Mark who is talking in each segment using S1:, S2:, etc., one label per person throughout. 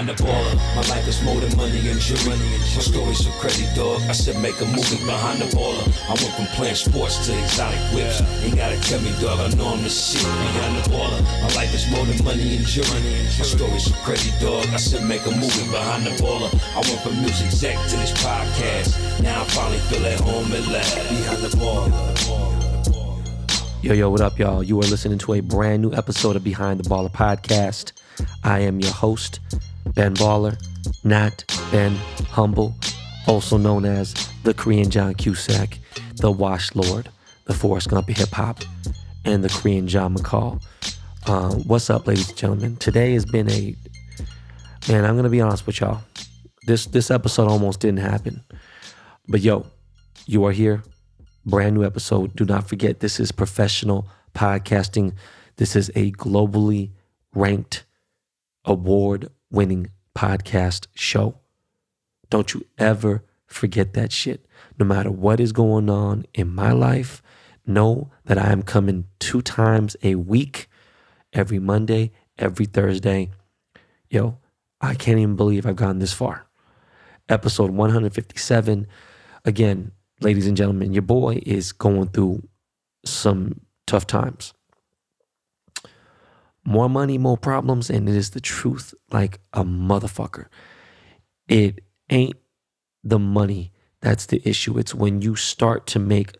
S1: behind the baller. My life is more than money and jewelry. My story's so crazy, dog. I said make a movie behind the baller. I went from playing sports to exotic whips. Ain't gotta tell me, dog. I know I'm the shit behind the baller. My life is more than money and jewelry. My story's so crazy, dog. I said make a movie behind the baller. I went from music exec to this podcast. Now I finally feel at home at last. Behind the baller.
S2: Yo, yo, what up, y'all? You are listening to a brand new episode of Behind the Baller podcast. I am your host, Ben Baller, Nat, Ben Humble, also known as the Korean John Cusack, the Wash Lord, the Forrest Gump of hip hop, and the Korean John McCall. Uh, what's up, ladies and gentlemen? Today has been a man. I'm gonna be honest with y'all. This this episode almost didn't happen, but yo, you are here brand new episode. Do not forget, this is professional podcasting. This is a globally ranked, award winning podcast show. Don't you ever forget that shit. No matter what is going on in my life, know that I am coming two times a week, every Monday, every Thursday. Yo, I can't even believe I've gone this far. Episode 157. Again, ladies and gentlemen, your boy is going through some tough times. More money, more problems, and it is the truth like a motherfucker. It ain't the money that's the issue. It's when you start to make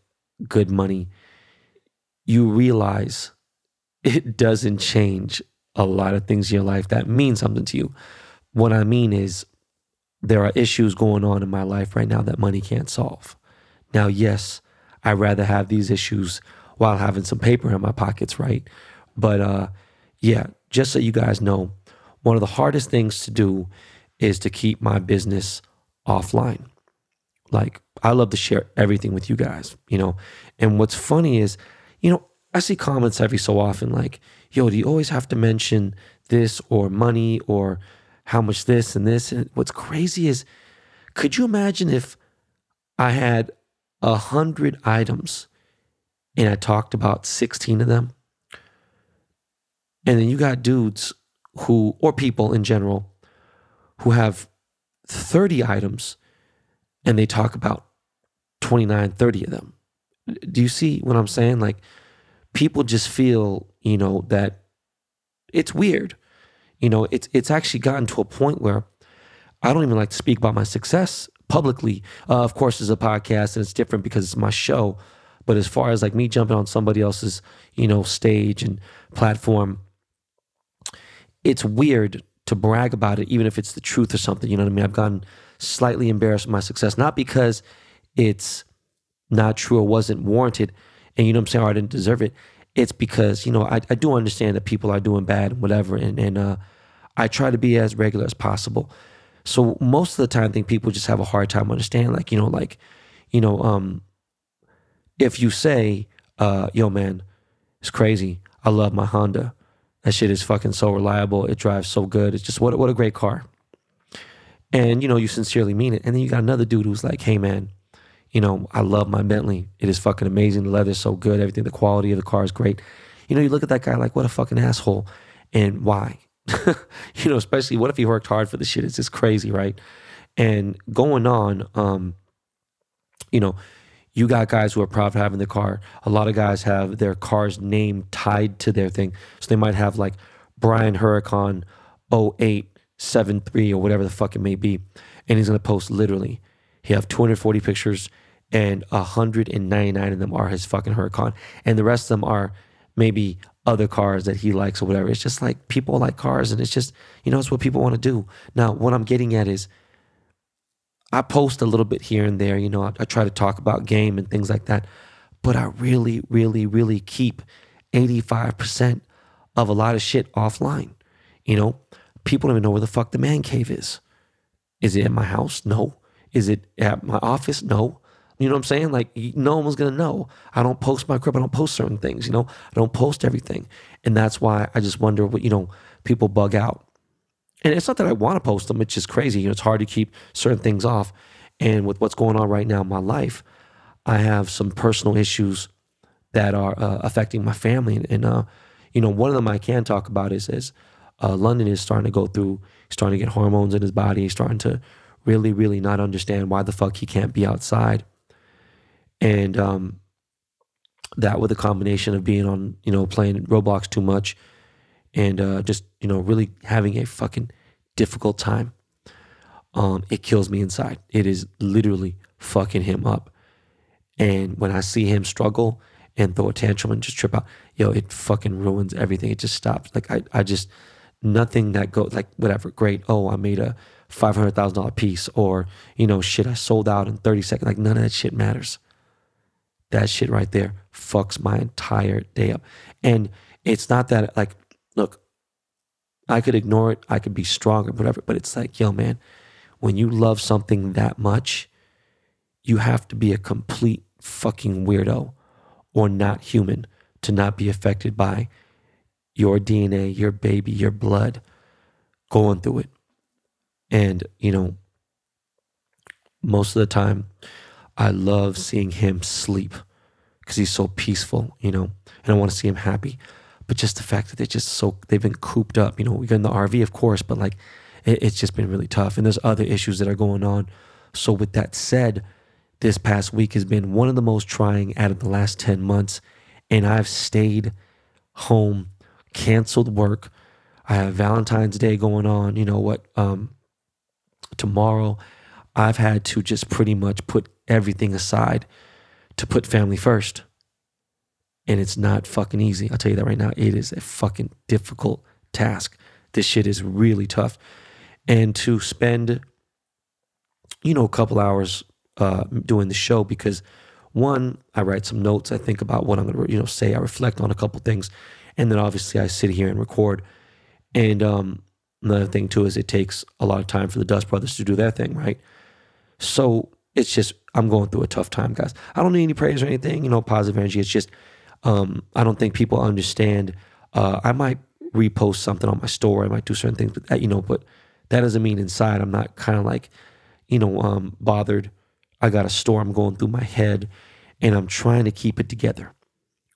S2: good money, you realize it doesn't change a lot of things in your life that mean something to you. What I mean is, there are issues going on in my life right now that money can't solve. Now, yes, I'd rather have these issues while having some paper in my pockets, right? But uh, yeah, just so you guys know, one of the hardest things to do is to keep my business offline. Like, I love to share everything with you guys, you know? And what's funny is, you know, I see comments every so often like, yo, do you always have to mention this or money or how much this and this? And what's crazy is, could you imagine if I had a hundred items and I talked about 16 of them. And then you got dudes who, or people in general, who have 30 items and they talk about 29, 30 of them. Do you see what I'm saying? Like, people just feel, you know, that it's weird. You know, it's it's actually gotten to a point where I don't even like to speak about my success publicly. Uh, of course, it's a podcast and it's different because it's my show. But as far as like me jumping on somebody else's, you know, stage and platform, it's weird to brag about it, even if it's the truth or something. You know what I mean? I've gotten slightly embarrassed with my success, not because it's not true or wasn't warranted, and you know what I'm saying, or I didn't deserve it. It's because you know I, I do understand that people are doing bad and whatever, and and uh, I try to be as regular as possible. So most of the time, I think people just have a hard time understanding. Like you know, like you know, um, if you say, uh, "Yo, man, it's crazy. I love my Honda. That shit is fucking so reliable. It drives so good. It's just what what a great car." And you know, you sincerely mean it. And then you got another dude who's like, "Hey, man." You know, I love my Bentley. It is fucking amazing. The leather's so good. Everything, the quality of the car is great. You know, you look at that guy like, what a fucking asshole. And why? you know, especially what if he worked hard for the shit? It's just crazy, right? And going on, um, you know, you got guys who are proud of having the car. A lot of guys have their car's name tied to their thing. So they might have like Brian Huracan 0873 or whatever the fuck it may be. And he's gonna post literally. He have 240 pictures and 199 of them are his fucking Huracan. And the rest of them are maybe other cars that he likes or whatever. It's just like people like cars and it's just, you know, it's what people want to do. Now, what I'm getting at is I post a little bit here and there, you know, I, I try to talk about game and things like that, but I really, really, really keep 85% of a lot of shit offline. You know, people don't even know where the fuck the man cave is. Is it at my house? No. Is it at my office? No. You know what I'm saying? Like no one's gonna know. I don't post my crib. I don't post certain things. You know, I don't post everything, and that's why I just wonder what you know people bug out. And it's not that I want to post them. It's just crazy. You know, it's hard to keep certain things off. And with what's going on right now in my life, I have some personal issues that are uh, affecting my family. And uh, you know, one of them I can talk about is is uh, London is starting to go through, he's starting to get hormones in his body. He's starting to really, really not understand why the fuck he can't be outside. And um, that with a combination of being on, you know, playing Roblox too much and uh, just, you know, really having a fucking difficult time. Um, it kills me inside. It is literally fucking him up. And when I see him struggle and throw a tantrum and just trip out, yo, it fucking ruins everything. It just stops. Like I, I just nothing that goes like whatever. Great. Oh, I made a five hundred thousand dollar piece, or you know, shit, I sold out in thirty seconds. Like none of that shit matters. That shit right there fucks my entire day up. And it's not that like, look, I could ignore it. I could be stronger, whatever. But it's like, yo, man, when you love something that much, you have to be a complete fucking weirdo or not human to not be affected by your DNA, your baby, your blood going through it. And, you know, most of the time, I love seeing him sleep because he's so peaceful, you know, and I want to see him happy. But just the fact that they're just so, they've been cooped up, you know, we got in the RV, of course, but like it, it's just been really tough. And there's other issues that are going on. So, with that said, this past week has been one of the most trying out of the last 10 months. And I've stayed home, canceled work. I have Valentine's Day going on. You know what? Um, tomorrow, I've had to just pretty much put everything aside to put family first. And it's not fucking easy. I'll tell you that right now. It is a fucking difficult task. This shit is really tough. And to spend, you know, a couple hours uh, doing the show because one, I write some notes. I think about what I'm going to, you know, say. I reflect on a couple things, and then obviously I sit here and record. And um, another thing too is it takes a lot of time for the Dust Brothers to do their thing, right? So it's just I'm going through a tough time, guys. I don't need any praise or anything, you know, positive energy. It's just um, I don't think people understand. Uh, I might repost something on my store. I might do certain things, but you know, but that doesn't mean inside I'm not kind of like, you know, um, bothered I got a storm going through my head and I'm trying to keep it together.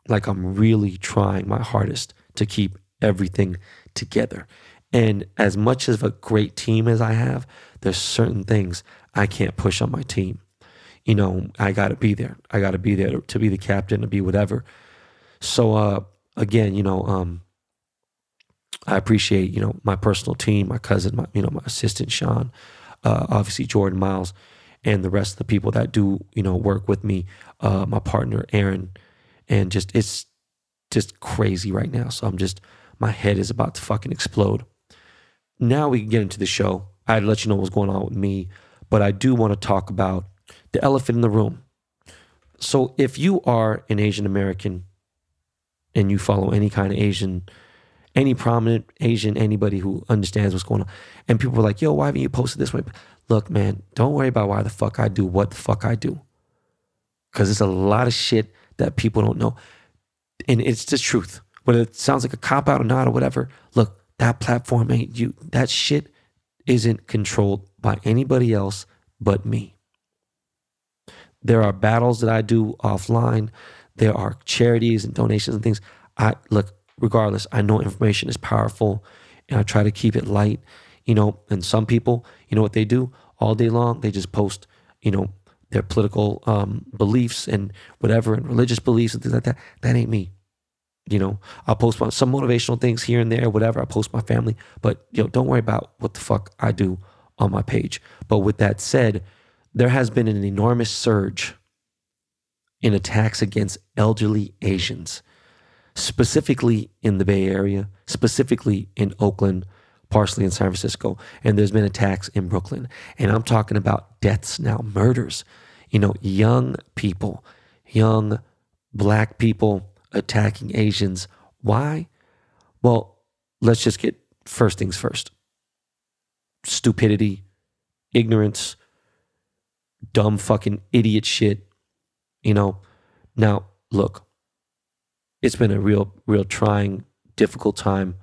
S2: Like I'm really trying my hardest to keep everything together. And as much of a great team as I have, there's certain things I can't push on my team. You know, I got to be there. I got to be there to be the captain, to be whatever. So, uh, again, you know, um, I appreciate, you know, my personal team, my cousin, my, you know, my assistant, Sean, uh, obviously Jordan Miles, and the rest of the people that do you know work with me uh, my partner aaron. And just it's just crazy right now. So i'm just my head is about to fucking explode. Now we can get into the show. I'd let you know what's going on with me but i do want to talk about the elephant in the room. So if you are an asian american and you follow any kind of asian any prominent asian anybody who understands what's going on and people were like yo why haven't you posted this way look, man, don't worry about why the fuck I do what the fuck I do. Because there's a lot of shit that people don't know. And it's the truth. Whether it sounds like a cop out or not or whatever, look, that platform ain't you. That shit isn't controlled by anybody else but me. There are battles that I do offline. There are charities and donations and things. I look, regardless, I know information is powerful and I try to keep it light you know, and some people, you know what they do all day long? They just post, you know, their political um, beliefs and whatever and religious beliefs and things like that. That ain't me. You know, I'll post some motivational things here and there, whatever. I post my family, but you know, don't worry about what the fuck I do on my page. But with that said, there has been an enormous surge in attacks against elderly Asians, specifically in the Bay Area, specifically in Oakland, partially in San Francisco, and there's been attacks in Brooklyn. And I'm talking about deaths now, murders. You know, young people, young black people attacking Asians. Why? Well, let's just get first things first stupidity, ignorance, dumb fucking idiot shit. You know, now look, it's been a real, real trying, difficult time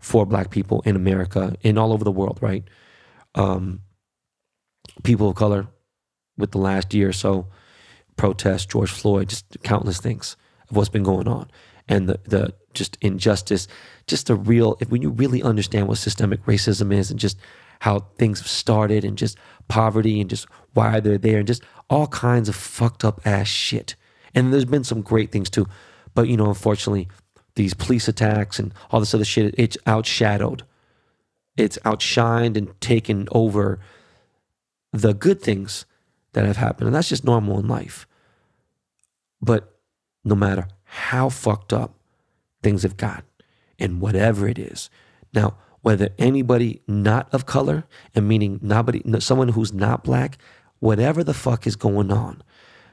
S2: for black people in America and all over the world, right? Um, people of color with the last year or so, protests, George Floyd, just countless things of what's been going on. and the the just injustice, just the real if when you really understand what systemic racism is and just how things have started and just poverty and just why they're there and just all kinds of fucked up ass shit. And there's been some great things too. But you know, unfortunately, these police attacks and all this other shit, it's outshadowed. It's outshined and taken over the good things that have happened. And that's just normal in life. But no matter how fucked up things have got and whatever it is. Now, whether anybody not of color, and meaning nobody, someone who's not black, whatever the fuck is going on,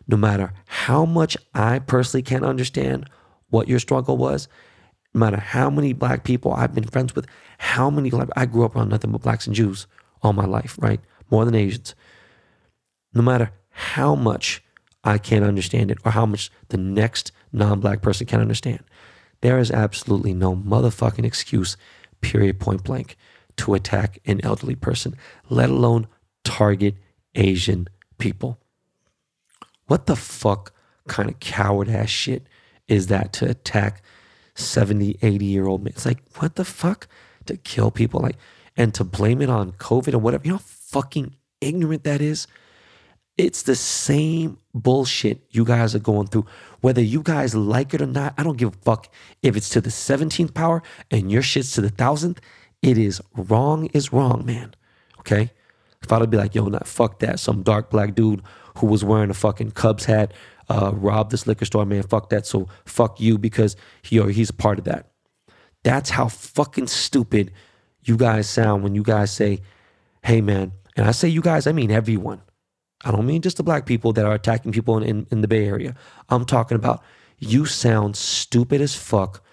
S2: no matter how much I personally can't understand what your struggle was, no matter how many black people I've been friends with, how many, I grew up around nothing but blacks and Jews all my life, right? More than Asians no matter how much I can't understand it or how much the next non black person can understand, there is absolutely no motherfucking excuse, period, point blank, to attack an elderly person, let alone target Asian people. What the fuck kind of coward ass shit is that to attack 70, 80 year old men? It's like, what the fuck? To kill people, like, and to blame it on COVID or whatever. You know how fucking ignorant that is? It's the same bullshit you guys are going through. Whether you guys like it or not, I don't give a fuck if it's to the 17th power and your shit's to the thousandth. It is wrong is wrong, man. Okay? If I'd be like, yo, not fuck that. Some dark black dude who was wearing a fucking Cubs hat uh, robbed this liquor store, man. Fuck that. So fuck you because he or he's a part of that. That's how fucking stupid you guys sound when you guys say, hey, man. And I say you guys, I mean everyone. I don't mean just the black people that are attacking people in, in, in the Bay Area. I'm talking about you sound stupid as fuck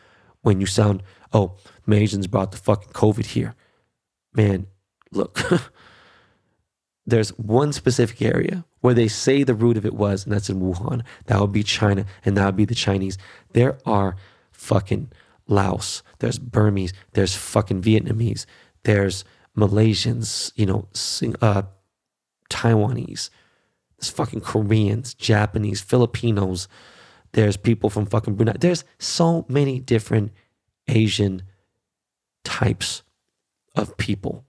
S2: when you sound, oh, Asians brought the fucking COVID here. Man, look, there's one specific area where they say the root of it was, and that's in Wuhan. That would be China, and that would be the Chinese. There are fucking Laos, there's Burmese, there's fucking Vietnamese, there's Malaysians, you know, uh, Taiwanese, there's fucking Koreans, Japanese, Filipinos. There's people from fucking Brunei. There's so many different Asian types of people.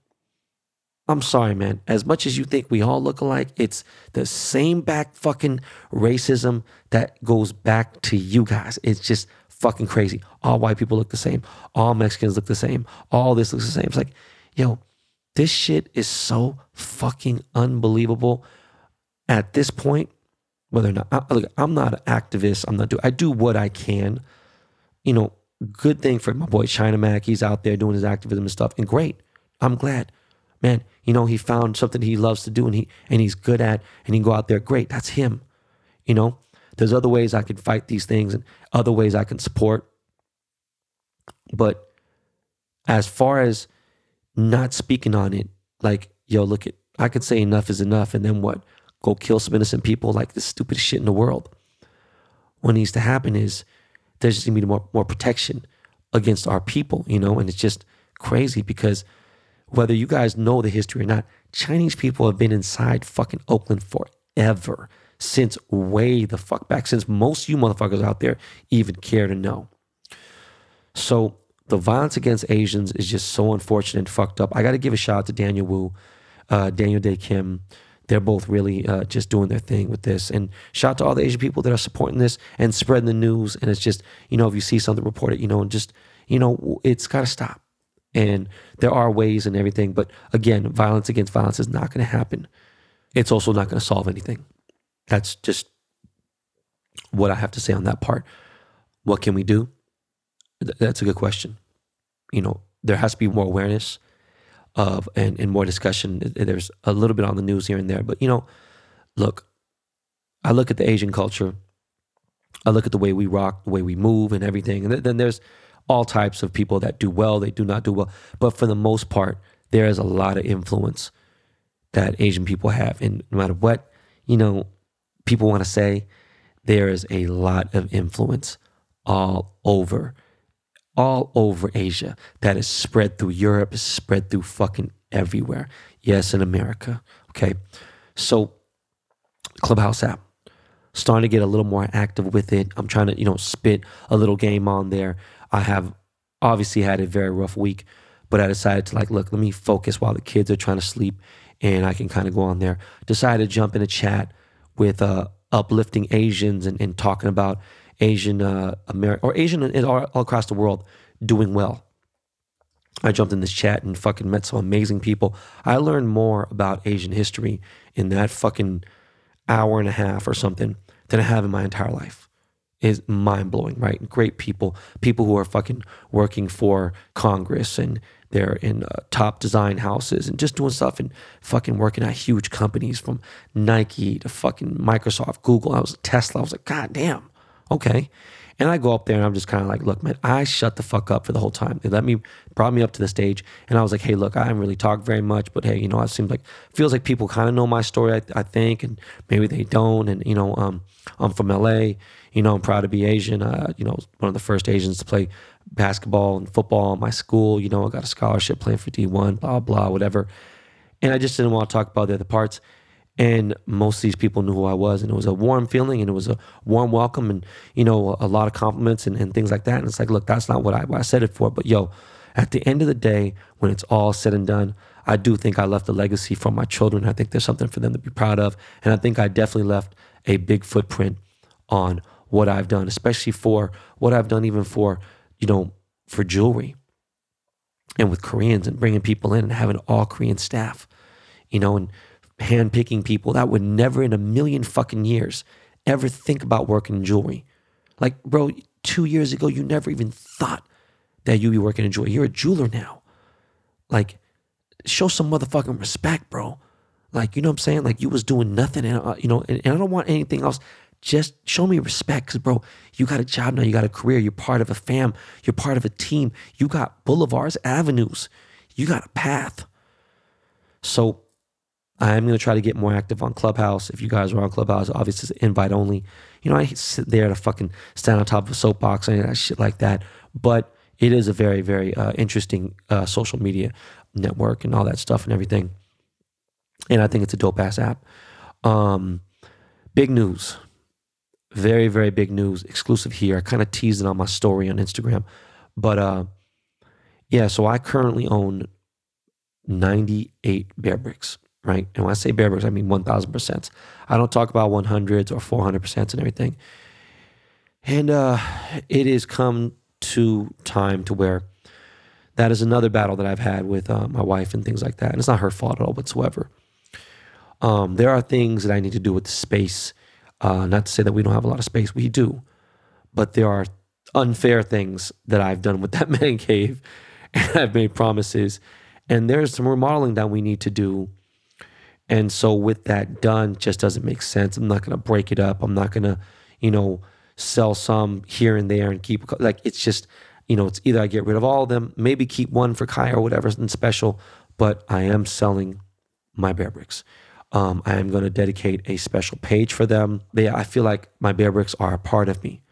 S2: I'm sorry, man. As much as you think we all look alike, it's the same back fucking racism that goes back to you guys. It's just fucking crazy. All white people look the same. All Mexicans look the same. All this looks the same. It's like, yo, this shit is so fucking unbelievable at this point, whether or not I, look, I'm not an activist. I'm not do I do what I can. You know, good thing for my boy China Mac. He's out there doing his activism and stuff, and great. I'm glad, man. You know, he found something he loves to do, and he and he's good at, and he go out there. Great, that's him. You know, there's other ways I can fight these things, and other ways I can support. But as far as not speaking on it, like yo, look at I could say enough is enough, and then what? Go kill some innocent people like the stupidest shit in the world. What needs to happen is there's just gonna be more, more protection against our people, you know, and it's just crazy because whether you guys know the history or not, Chinese people have been inside fucking Oakland forever. Since way the fuck back, since most you motherfuckers out there even care to know. So the violence against Asians is just so unfortunate and fucked up. I got to give a shout out to Daniel Wu, uh, Daniel Dae Kim, they're both really uh, just doing their thing with this. And shout out to all the Asian people that are supporting this and spreading the news. And it's just, you know, if you see something, report it, you know, and just, you know, it's got to stop. And there are ways and everything. But again, violence against violence is not going to happen. It's also not going to solve anything. That's just what I have to say on that part. What can we do? That's a good question. You know, there has to be more awareness of and, and more discussion. There's a little bit on the news here and there, but you know, look, I look at the Asian culture, I look at the way we rock, the way we move, and everything, and then there's all types of people that do well, they do not do well, but for the most part, there is a lot of influence that Asian people have, and no matter what you know people want to say, there is a lot of influence all over all over Asia that is spread through Europe, spread through fucking everywhere. Yes, in America. Okay. So, Clubhouse app. starting to get a little more active with it. I'm trying to, you know, spit a little game on there. I have obviously had a very rough week, but I decided to like, look, let me focus while the kids are trying to sleep and I can kind of go on there. Decided to jump in a chat with uh, uplifting Asians and, and talking about Asian uh, America or Asian all, across the world doing well. I jumped in this chat and fucking met some amazing people. I learned more about Asian history in that fucking hour and a half or something than I have in my entire life. Is mind blowing, right? Great people, people who are fucking working for Congress and they're in uh, top design houses and just doing stuff and fucking working at huge companies from Nike to fucking Microsoft, Google. I was at Tesla. I was like, God damn, okay. And I go up there and I'm just kind of like, look, man, I shut the fuck up for the whole time. They let me, brought me up to the stage and I was like, hey, look, I haven't really talked very much, but hey, you know, it seems like, feels like people kind of know my story, I, I, think, and maybe they don't. And, you know, um, I'm from LA, you know, I'm proud to be Asian. Uh, you know, one of the first Asians to play basketball and football in my school. You know, I got a scholarship playing for D1, blah, blah, whatever. And I just didn't want to talk about the other parts. And most of these people knew who I was. And it was a warm feeling and it was a warm welcome and, you know, a, lot of compliments and, and, things like that. And it's like, look, that's not what I, what I said it for. But yo, at the end of the day, when it's all said and done, I do think I left a legacy for my children. I think there's something for them to be proud of. And I think I definitely left a big footprint on what I've done, especially for what I've done, even for you know, for jewelry and with Koreans and bringing people in and having all Korean staff, you know, and handpicking people that would never in a million fucking years ever think about working in jewelry. Like, bro, two years ago, you never even thought that you'd be working in jewelry. You're a jeweler now. Like, show some motherfucking respect, bro. Like, you know what I'm saying? Like, you was doing nothing, and uh, you know, and, and I don't want anything else just show me respect because bro you got a job now you got a career you're part of a fam you're part of a team you got boulevards avenues you got a path so i'm going to try to get more active on clubhouse. If you guys are on clubhouse obviously it's invite only. You know i sit there to fucking stand on top of a soapbox and shit like that but it is a very very uh, interesting uh, social media network and all that stuff and everything. And i think it's a dope ass app. Um, big news. Very, very big news, exclusive here. I kind of teased it on my story on Instagram. But uh, yeah, so I currently own 98 Bearbricks, right? And when I say bear Bearbricks, I mean 1000%. I don't talk about 100s or 400% and everything. And uh, it has come to time to where that is another battle that I've had with uh, my wife and things like that. And it's not her fault at all whatsoever. Um, there are things that I need to do with the space uh, not to say that we don't have a lot of space, we do, but there are unfair things that I've done with that man cave, and I've made promises, and there's some remodeling that we need to do. And so, with that done, just doesn't make sense. I'm not going to break it up. I'm not going to, you know, sell some here and there and keep like it's just, you know, it's either I get rid of all of them, maybe keep one for Kai or whatever, something special, but I am selling my Bearbricks. Um, I am going to dedicate a special page for them. They, I feel like my bear bricks are a part of me.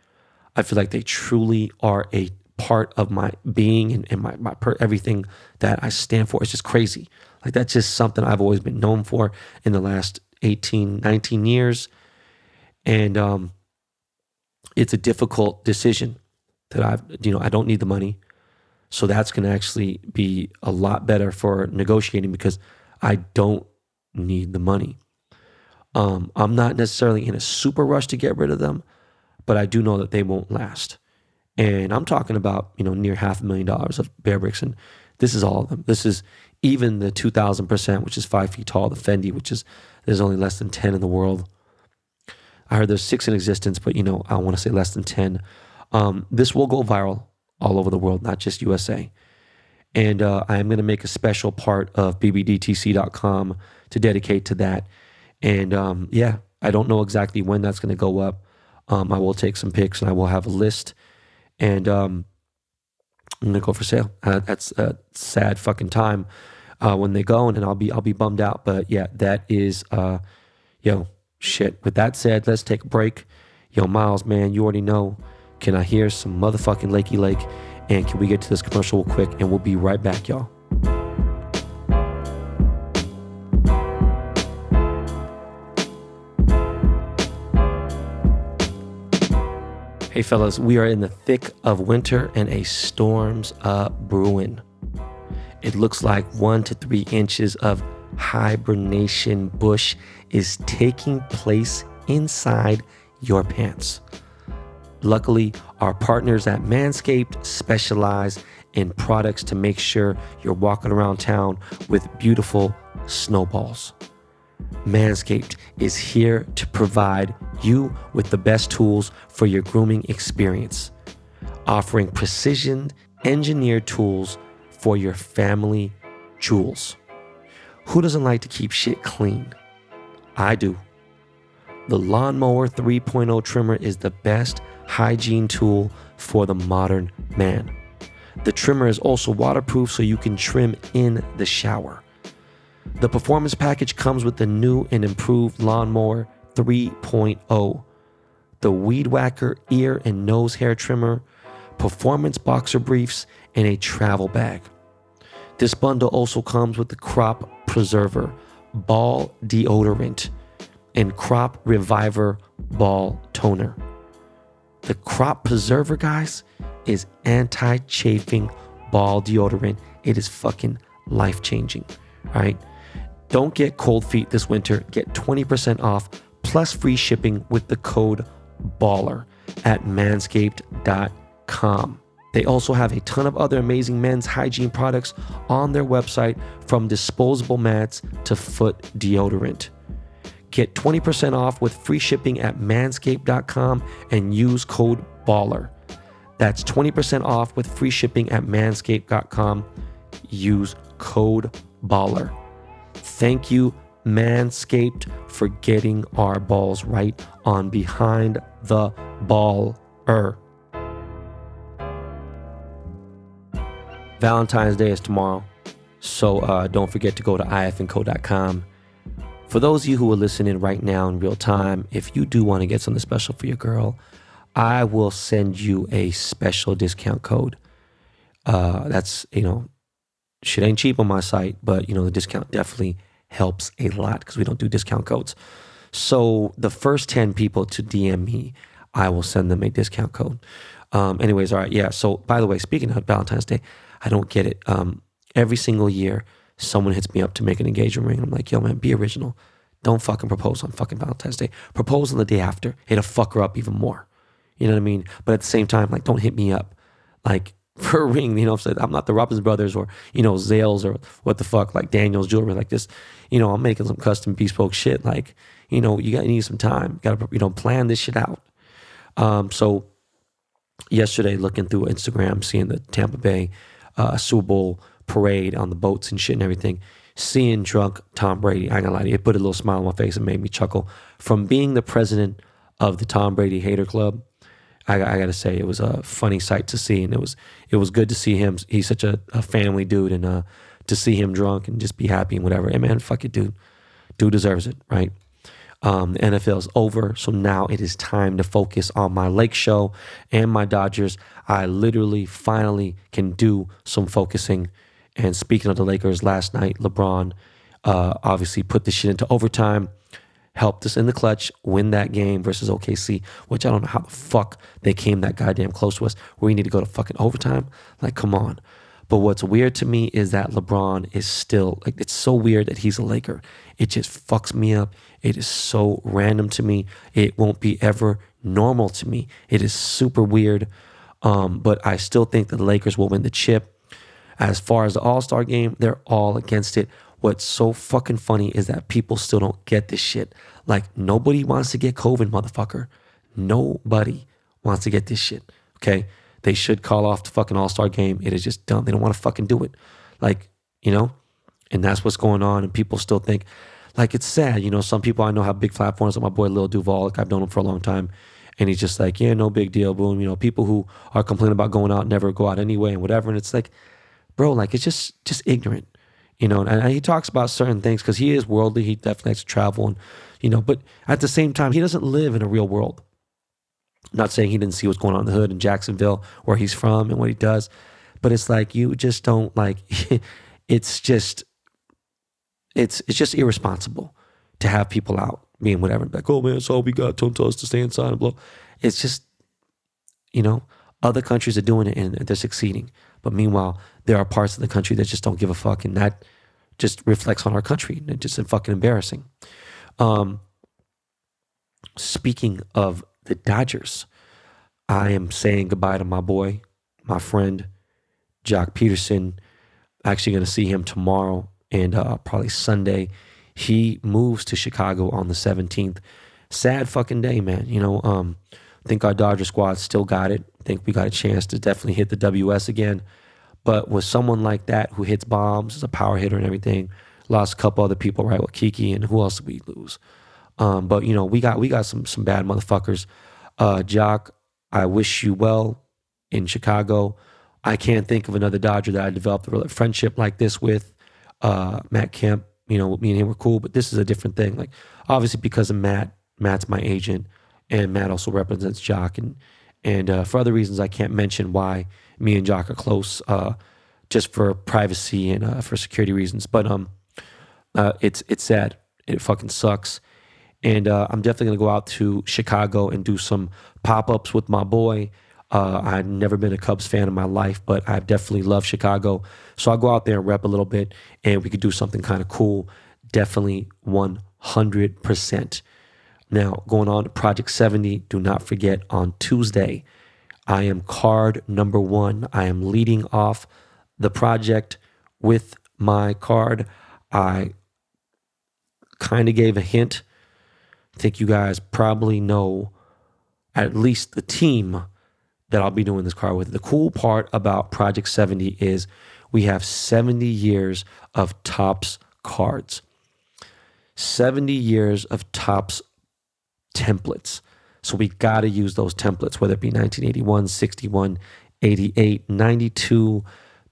S2: I feel like they truly are a part of my being and, and my, my per, everything that I stand for. It's just crazy. Like that's just something I've always been known for in the last 18, 19 years. And um, it's a difficult decision that I've, you know, I don't need the money. So that's going to actually be a lot better for negotiating because I don't need the money. Um, I'm not necessarily in a super rush to get rid of them, but I do know that they won't last. And I'm talking about, you know, near half a million dollars of Bearbricks. And this is all of them. This is even the 2000%, which is five feet tall, the Fendi, which is, there's only less than 10 in the world. I heard there's six in existence, but, you know, I want to say less than 10. Um, this will go viral all over the world, not just USA. And uh, I'm going to make a special part of bbdtc.com to dedicate to that. And um, yeah, I don't know exactly when that's going to go up. Um, I will take some pics and I will have a list. And um, I'm going to go for sale. Uh, that's a sad fucking time uh, when they go, and I'll be I'll be bummed out. But yeah, that is uh, yo shit. With that said, let's take a break. Yo, Miles, man, you already know. Can I hear some motherfucking Lakey Lake? And can we get to this commercial real quick? And we'll be right back, y'all. Hey, fellas, we are in the thick of winter and a storm's uh, brewing. It looks like one to three inches of hibernation bush is taking place inside your pants. Luckily, our partners at Manscaped specialize in products to make sure you're walking around town with beautiful snowballs. Manscaped is here to provide you with the best tools for your grooming experience, offering precision engineered tools for your family jewels. Who doesn't like to keep shit clean? I do. The Lawnmower 3.0 trimmer is the best hygiene tool for the modern man. The trimmer is also waterproof so you can trim in the shower. The performance package comes with the new and improved Lawnmower 3.0, the Weed Whacker ear and nose hair trimmer, performance boxer briefs, and a travel bag. This bundle also comes with the Crop Preserver Ball Deodorant and Crop Reviver Ball Toner. The Crop Preserver, guys, is anti chafing ball deodorant. It is fucking life changing. right? Don't get cold feet this winter. Get 20% off plus free shipping with the code BALLER at manscaped.com. They also have a ton of other amazing men's hygiene products on their website from disposable mats to foot deodorant. Get 20% off with free shipping at manscaped.com and use code BALLER. That's 20% off with free shipping at manscaped.com. Use code BALLER. Thank you, Manscaped, for getting our balls right on behind the baller. Valentine's Day is tomorrow, so uh, don't forget to go to ifandco.com. For those of you who are listening right now in real time, if you do want to get something special for your girl, I will send you a special discount code. Uh, that's, you know, shit ain't cheap on my site, but, you know, the discount definitely helps a lot because we don't do discount codes. So the first 10 people to DM me, I will send them a discount code. Um, anyways, all right, yeah. So by the way, speaking of Valentine's Day, I don't get it. Um, every single year, someone hits me up to make an engagement ring. I'm like, yo, man, be original. Don't fucking propose on fucking Valentine's Day. Propose on the day after. It'll fuck her up even more. You know what I mean? But at the same time, like, don't hit me up. Like, for a ring, you know, I'm not the Robbins brothers or, you know, Zales or what the fuck, like Daniel's jewelry, like this, you know, I'm making some custom bespoke shit. Like, you know, you got to need some time. Got to, you know, plan this shit out. Um, so yesterday, looking through Instagram, seeing the Tampa Bay uh, Super Bowl parade on the boats and shit and everything, seeing drunk Tom Brady, I ain't gonna lie to you, it put a little smile on my face and made me chuckle. From being the president of the Tom Brady Hater Club, I, I got to say it was a funny sight to see, and it was it was good to see him. He's such a, a family dude, and uh, to see him drunk and just be happy and whatever. Hey man, fuck it, dude. Dude deserves it, right? Um, the NFL is over, so now it is time to focus on my Lake Show and my Dodgers. I literally finally can do some focusing. And speaking of the Lakers, last night LeBron uh, obviously put the shit into overtime, helped us in the clutch win that game versus OKC, which I don't know how the fuck they came that goddamn close to us. Where we need to go to fucking overtime. Like, come on. But what's weird to me is that LeBron is still like it's so weird that he's a Laker. It just fucks me up. It is so random to me. It won't be ever normal to me. It is super weird. Um, but I still think the Lakers will win the chip. As far as the All Star game, they're all against it. What's so fucking funny is that people still don't get this shit. Like nobody wants to get COVID, motherfucker. Nobody wants to get this shit. Okay. They should call off the fucking All Star game. It is just dumb. They don't want to fucking do it. Like, you know? And that's what's going on. And people still think, like, it's sad. You know, some people I know have big platforms, like my boy Lil Duval. Like, I've known him for a long time. And he's just like, yeah, no big deal, boom. You know, people who are complaining about going out never go out anyway and whatever. And it's like, bro, like, it's just just ignorant. You know, and, and he talks about certain things because he is worldly. He definitely likes to travel and, you know, but at the same time, he doesn't live in a real world not saying he didn't see what's going on in the hood in Jacksonville, where he's from and what he does, but it's like you just don't like. it's just, it's it's just irresponsible to have people out being whatever. Like, oh man, that's all we got. Don't tell us to stay inside and blow. It's just, You know, other countries are doing it and they're succeeding. But meanwhile, there are parts of the country that just don't give a fuck, and that just reflects on our country. It's just fucking embarrassing. Um, speaking of the Dodgers, I am saying goodbye to my boy, my friend, Joc Pederson. Actually, going to see him tomorrow and uh, probably Sunday. He moves to Chicago on the 17th. Sad fucking day, man. You know, um, think our Dodger squad still got it. Think we got a chance to definitely hit the WS again. But with someone like that who hits bombs, is a power hitter and everything, lost a couple other people, right? With Kiki and who else did we lose? Um, but you know, we got we got some some bad motherfuckers. Uh, Joc, I wish you well in Chicago. I can't think of another Dodger that I developed a friendship like this with. Uh, Matt Kemp, you know, me and him were cool, but this is a different thing. Like obviously because of Matt, Matt's my agent, and Matt also represents Joc, and and uh, for other reasons I can't mention why me and Joc are close, uh, just for privacy and uh, for security reasons. But um, uh, it's it's sad. It fucking sucks. And uh, I'm definitely gonna go out to Chicago and do some pop ups with my boy. Uh, I've never been a Cubs fan in my life, but I definitely love Chicago. So I'll go out there and rep a little bit, and we could do something kind of cool. Definitely 100%. Now, going on to Project 70, do not forget on Tuesday, I am card number one. I am leading off the project with my card. I kind of gave a hint. I think you guys probably know at least the team that I'll be doing this car with. The cool part about Project 70 is we have 70 years of Topps cards, 70 years of Topps templates. So we got to use those templates, whether it be 1981, 61, 88, 92,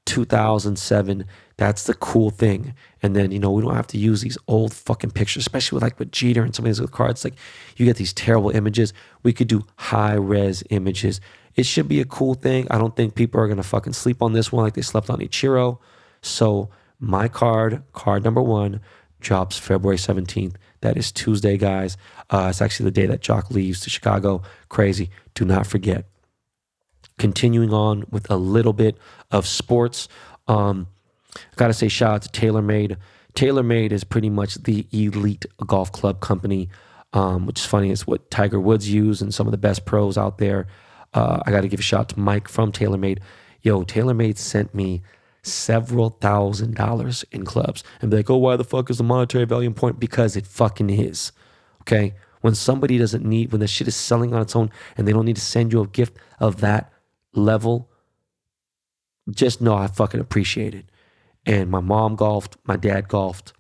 S2: 2007. That's the cool thing. And then, you know, we don't have to use these old fucking pictures, especially with like with Jeter and some of these other cards. Like you get these terrible images. We could do high res images. It should be a cool thing. I don't think people are going to fucking sleep on this one like they slept on Ichiro. So my card, card number one, drops February 17th. That is Tuesday, guys. Uh, it's actually the day that Joc leaves to Chicago. Crazy. Do not forget. Continuing on with a little bit of sports. Um, gotta say, shout out to TaylorMade. TaylorMade is pretty much the elite golf club company, um, which is funny. It's what Tiger Woods use and some of the best pros out there. Uh, I got to give a shout out to Mike from TaylorMade. Yo, TaylorMade sent me several thousand dollars in clubs and be like, oh, why the fuck is the monetary value important? Because it fucking is. Okay. When somebody doesn't need, when the shit is selling on its own and they don't need to send you a gift of that level, just know I fucking appreciate it. And my mom golfed, my dad golfed.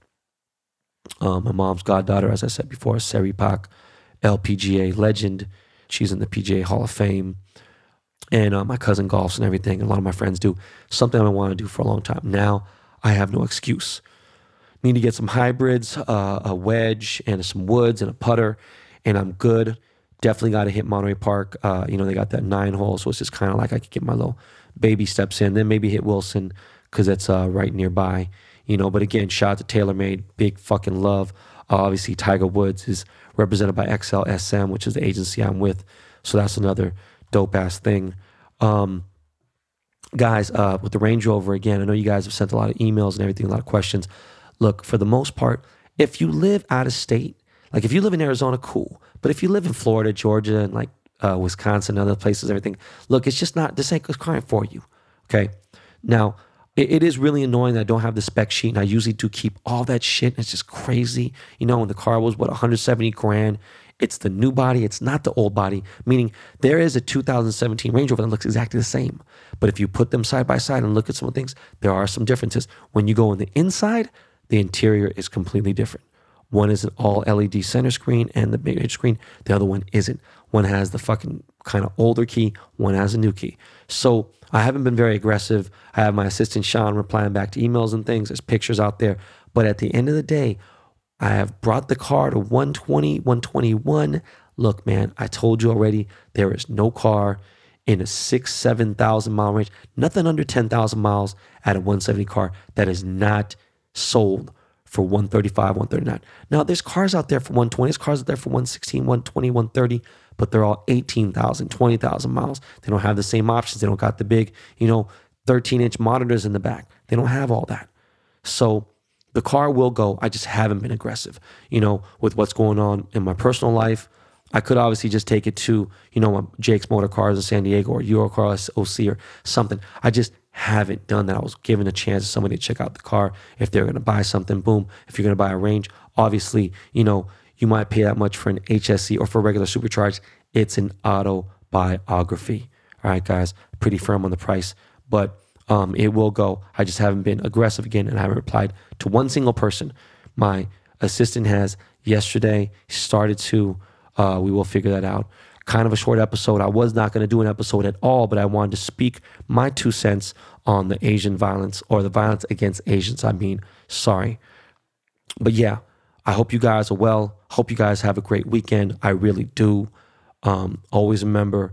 S2: Um, my mom's goddaughter, as I said before, Seri Pak, LPGA legend. She's in the PGA Hall of Fame and uh, my cousin golfs and everything. And a lot of my friends do something I want to do for a long time. Now I have no excuse. Need to get some hybrids, uh, a wedge, and some woods and a putter, and I'm good. Definitely got to hit Monterey Park. Uh, you know they got that nine hole, so it's just kind of like I could get my little baby steps in. Then maybe hit Wilson because that's uh, right nearby. You know, but again, shout out to TaylorMade, big fucking love. Uh, obviously, Tiger Woods is represented by XLSM, which is the agency I'm with. So that's another dope ass thing. Um, guys, uh, with the Range Rover again, I know you guys have sent a lot of emails and everything, a lot of questions. Look, for the most part, if you live out of state, like if you live in Arizona, cool. But if you live in Florida, Georgia, and like uh, Wisconsin, other places, everything, look, it's just not this ain't client for you. Okay. Now, it, it is really annoying that I don't have the spec sheet, and I usually do keep all that shit. It's just crazy. You know, when the car was what 170 grand, it's the new body, it's not the old body, meaning there is a 2017 Range Rover that looks exactly the same. But if you put them side by side and look at some of the things, there are some differences. When you go on the inside, the interior is completely different. One is an all LED center screen and the big screen. The other one isn't. One has the fucking kind of older key, one has a new key. So I haven't been very aggressive. I have my assistant Sean replying back to emails and things. There's pictures out there. But at the end of the day, I have brought the car to 120, 121. Look, man, I told you already, there is no car in a six, 7,000 mile range, nothing under 10,000 miles at a 170 car that is not sold for 135, 139. Now, there's cars out there for 120, there's cars out there for 116, 120, 130, but they're all 18,000, 20,000 miles. They don't have the same options. They don't got the big, you know, 13 inch monitors in the back. They don't have all that. So the car will go. I just haven't been aggressive, you know, with what's going on in my personal life. I could obviously just take it to, you know, Jake's Motor Cars in San Diego or Eurocars OC or something. I just haven't done that. I was given a chance to somebody to check out the car. If they're going to buy something, boom. If you're going to buy a range, obviously, you know, you might pay that much for an HSE or for regular supercharged. It's an autobiography. All right, guys, pretty firm on the price, but um, it will go. I just haven't been aggressive again, and I haven't replied to one single person. My assistant has yesterday started to. Uh, we will figure that out. Kind of a short episode. I was not going to do an episode at all, but I wanted to speak my two cents on the Asian violence or the violence against Asians. I mean, sorry. But yeah, I hope you guys are well. Hope you guys have a great weekend. I really do. Um, always remember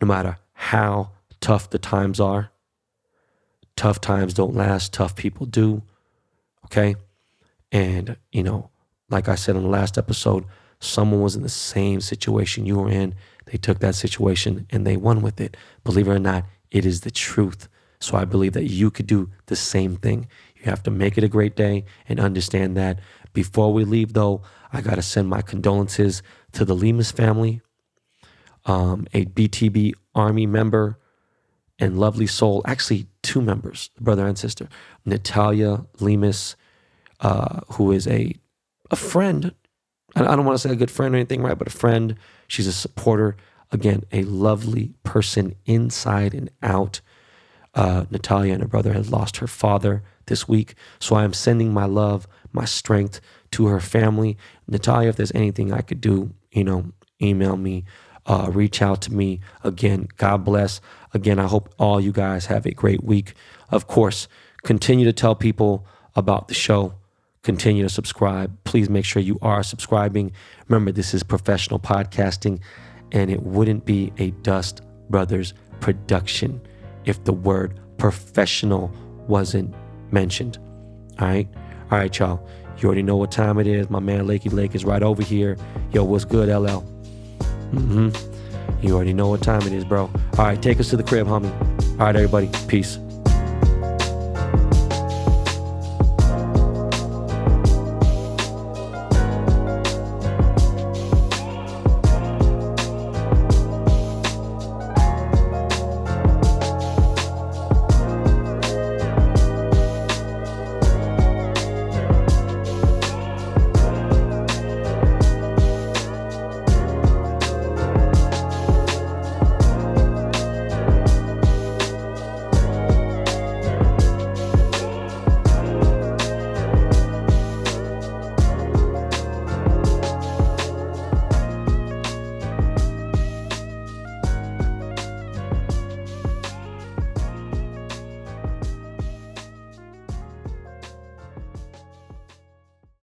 S2: no matter how tough the times are, tough times don't last, tough people do. Okay. And, you know, like I said in the last episode, someone was in the same situation you were in. They took that situation and they won with it. Believe it or not, it is the truth. So I believe that you could do the same thing. You have to make it a great day and understand that. Before we leave, though, I got to send my condolences to the Lemus family, um, a BTB Army member and lovely soul, actually, two members, brother and sister, Natalia Lemus, uh, who is a, a friend. I don't want to say a good friend or anything, right? But a friend. She's a supporter. Again, a lovely person inside and out. Uh, Natalia and her brother had lost her father this week. So I am sending my love, my strength to her family. Natalia, if there's anything I could do, you know, email me, uh, reach out to me. Again, God bless. Again, I hope all you guys have a great week. Of course, continue to tell people about the show. Continue to subscribe. Please make sure you are subscribing. Remember, this is professional podcasting, and it wouldn't be a Dust Brothers production if the word professional wasn't mentioned. All right. All right, y'all. You already know what time it is. My man Lakey Lake is right over here. Yo, what's good, LL? Mm-hmm. You already know what time it is, bro. All right, take us to the crib, homie. All right, everybody. Peace.